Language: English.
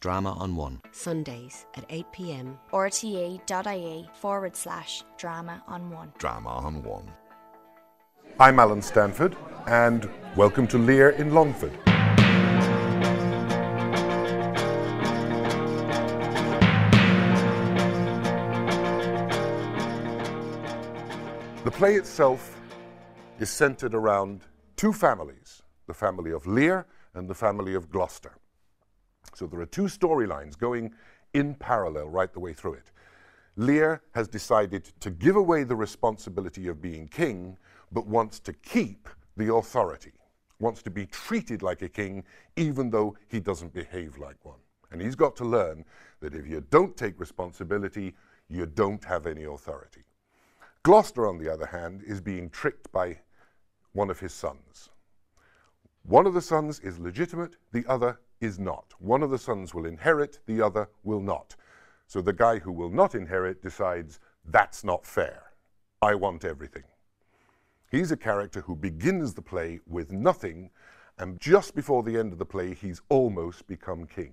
Drama on One. Sundays at 8 pm. rte.ie forward slash drama on one. Drama on One. I'm Alan Stanford, and welcome to Lear in Longford. The play itself is centered around two families the family of Lear and the family of Gloucester. So there are two storylines going in parallel right the way through it. Lear has decided to give away the responsibility of being king, but wants to keep the authority, wants to be treated like a king, even though he doesn't behave like one. And he's got to learn that if you don't take responsibility, you don't have any authority. Gloucester, on the other hand, is being tricked by one of his sons. One of the sons is legitimate, the other is not. One of the sons will inherit, the other will not. So the guy who will not inherit decides, that's not fair. I want everything. He's a character who begins the play with nothing, and just before the end of the play, he's almost become king.